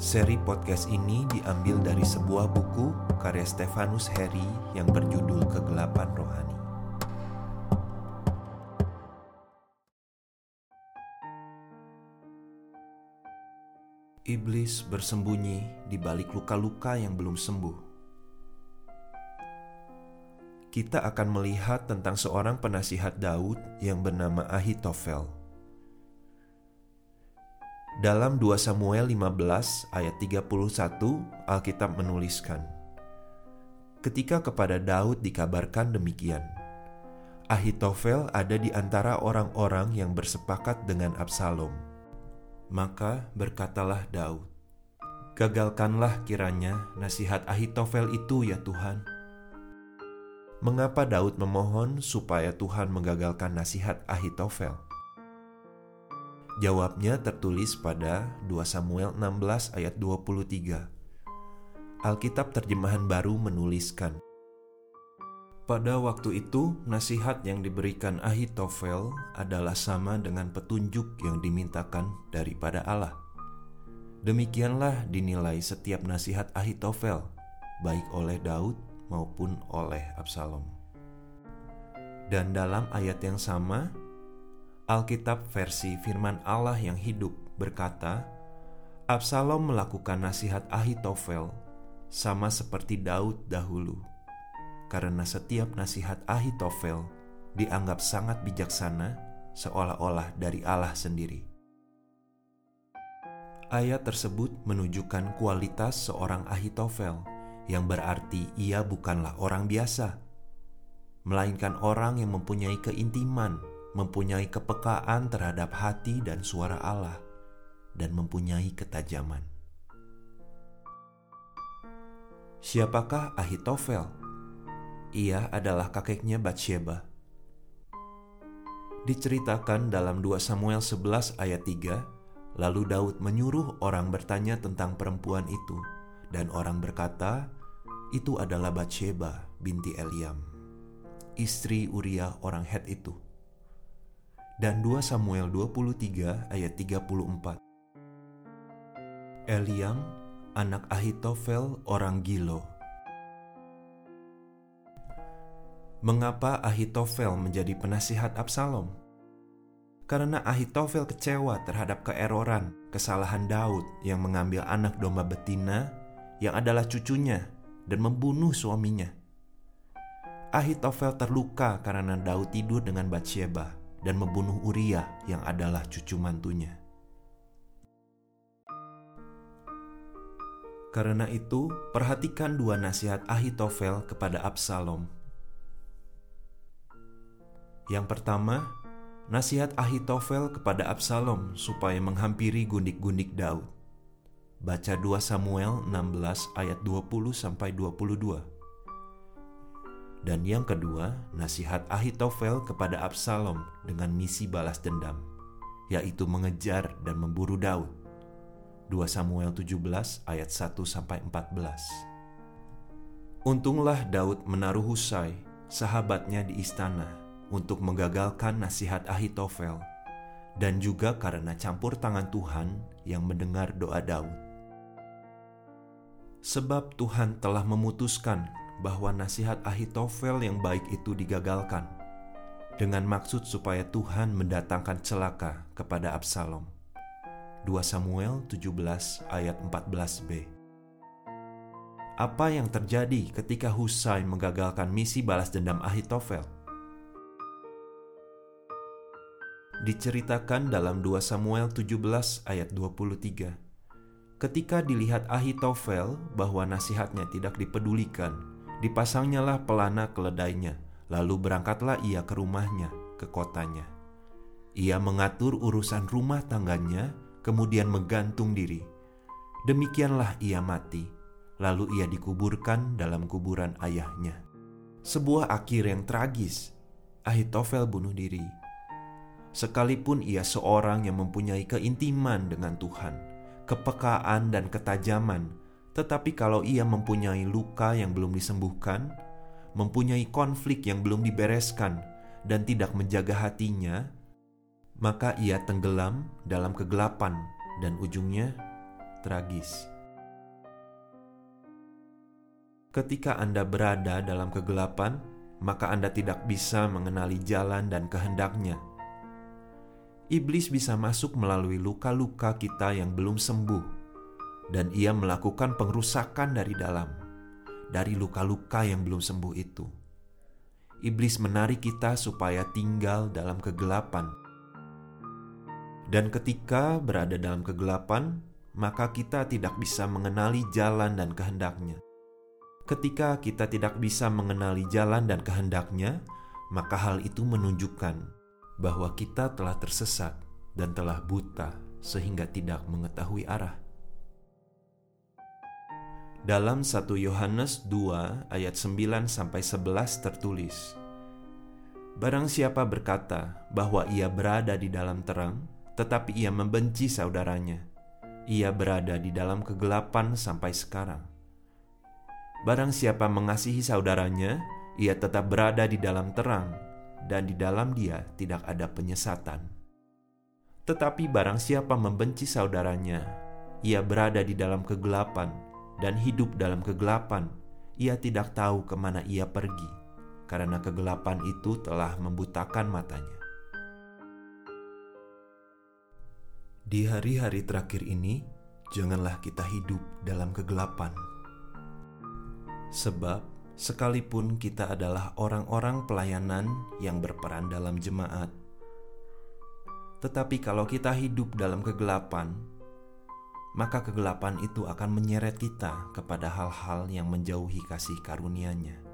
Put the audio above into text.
Seri podcast ini diambil dari sebuah buku karya Stefanus Heri yang berjudul Kegelapan Rohani. Iblis bersembunyi di balik luka-luka yang belum sembuh. Kita akan melihat tentang seorang penasihat Daud yang bernama Ahitofel. Dalam 2 Samuel 15 ayat 31 Alkitab menuliskan Ketika kepada Daud dikabarkan demikian Ahitofel ada di antara orang-orang yang bersepakat dengan Absalom Maka berkatalah Daud Gagalkanlah kiranya nasihat Ahitofel itu ya Tuhan Mengapa Daud memohon supaya Tuhan menggagalkan nasihat Ahitofel? Jawabnya tertulis pada 2 Samuel 16 ayat 23. Alkitab terjemahan baru menuliskan, Pada waktu itu, nasihat yang diberikan Ahitofel adalah sama dengan petunjuk yang dimintakan daripada Allah. Demikianlah dinilai setiap nasihat Ahitofel, baik oleh Daud maupun oleh Absalom. Dan dalam ayat yang sama, Alkitab versi firman Allah yang hidup berkata, Absalom melakukan nasihat Ahitofel sama seperti Daud dahulu. Karena setiap nasihat Ahitofel dianggap sangat bijaksana seolah-olah dari Allah sendiri. Ayat tersebut menunjukkan kualitas seorang Ahitofel yang berarti ia bukanlah orang biasa, melainkan orang yang mempunyai keintiman mempunyai kepekaan terhadap hati dan suara Allah, dan mempunyai ketajaman. Siapakah Ahitofel? Ia adalah kakeknya Batsheba. Diceritakan dalam 2 Samuel 11 ayat 3, lalu Daud menyuruh orang bertanya tentang perempuan itu, dan orang berkata, itu adalah Batsheba binti Eliam, istri Uria orang Het itu dan 2 Samuel 23 ayat 34. Eliam, anak Ahitofel orang Gilo. Mengapa Ahitofel menjadi penasihat Absalom? Karena Ahitofel kecewa terhadap keeroran, kesalahan Daud yang mengambil anak domba betina yang adalah cucunya dan membunuh suaminya. Ahitofel terluka karena Daud tidur dengan Bathsheba dan membunuh Uria yang adalah cucu mantunya. Karena itu, perhatikan dua nasihat Ahitofel kepada Absalom. Yang pertama, nasihat Ahitofel kepada Absalom supaya menghampiri gundik-gundik Daud. Baca 2 Samuel 16 ayat 20 sampai 22. Dan yang kedua, nasihat Ahitofel kepada Absalom dengan misi balas dendam, yaitu mengejar dan memburu Daud. 2 Samuel 17 ayat 1 sampai 14. Untunglah Daud menaruh Husai, sahabatnya di istana, untuk menggagalkan nasihat Ahitofel, dan juga karena campur tangan Tuhan yang mendengar doa Daud. Sebab Tuhan telah memutuskan bahwa nasihat Ahitofel yang baik itu digagalkan dengan maksud supaya Tuhan mendatangkan celaka kepada Absalom. 2 Samuel 17 ayat 14b. Apa yang terjadi ketika Husai menggagalkan misi balas dendam Ahitofel? Diceritakan dalam 2 Samuel 17 ayat 23. Ketika dilihat Ahitofel bahwa nasihatnya tidak dipedulikan, Dipasangnyalah pelana keledainya, lalu berangkatlah ia ke rumahnya, ke kotanya. Ia mengatur urusan rumah tangganya, kemudian menggantung diri. Demikianlah ia mati, lalu ia dikuburkan dalam kuburan ayahnya. Sebuah akhir yang tragis. Ahitofel bunuh diri. Sekalipun ia seorang yang mempunyai keintiman dengan Tuhan, kepekaan dan ketajaman tetapi kalau ia mempunyai luka yang belum disembuhkan, mempunyai konflik yang belum dibereskan, dan tidak menjaga hatinya, maka ia tenggelam dalam kegelapan, dan ujungnya tragis. Ketika Anda berada dalam kegelapan, maka Anda tidak bisa mengenali jalan dan kehendaknya. Iblis bisa masuk melalui luka-luka kita yang belum sembuh, dan ia melakukan pengrusakan dari dalam, dari luka-luka yang belum sembuh itu. Iblis menarik kita supaya tinggal dalam kegelapan, dan ketika berada dalam kegelapan, maka kita tidak bisa mengenali jalan dan kehendaknya. Ketika kita tidak bisa mengenali jalan dan kehendaknya, maka hal itu menunjukkan bahwa kita telah tersesat dan telah buta sehingga tidak mengetahui arah. Dalam 1 Yohanes 2 ayat 9 sampai 11 tertulis, Barang siapa berkata bahwa ia berada di dalam terang, tetapi ia membenci saudaranya, ia berada di dalam kegelapan sampai sekarang. Barang siapa mengasihi saudaranya, ia tetap berada di dalam terang, dan di dalam dia tidak ada penyesatan. Tetapi barang siapa membenci saudaranya, ia berada di dalam kegelapan dan hidup dalam kegelapan. Ia tidak tahu ke mana ia pergi, karena kegelapan itu telah membutakan matanya. Di hari-hari terakhir ini, janganlah kita hidup dalam kegelapan Sebab, sekalipun kita adalah orang-orang pelayanan yang berperan dalam jemaat, tetapi kalau kita hidup dalam kegelapan, maka kegelapan itu akan menyeret kita kepada hal-hal yang menjauhi kasih karunia-Nya.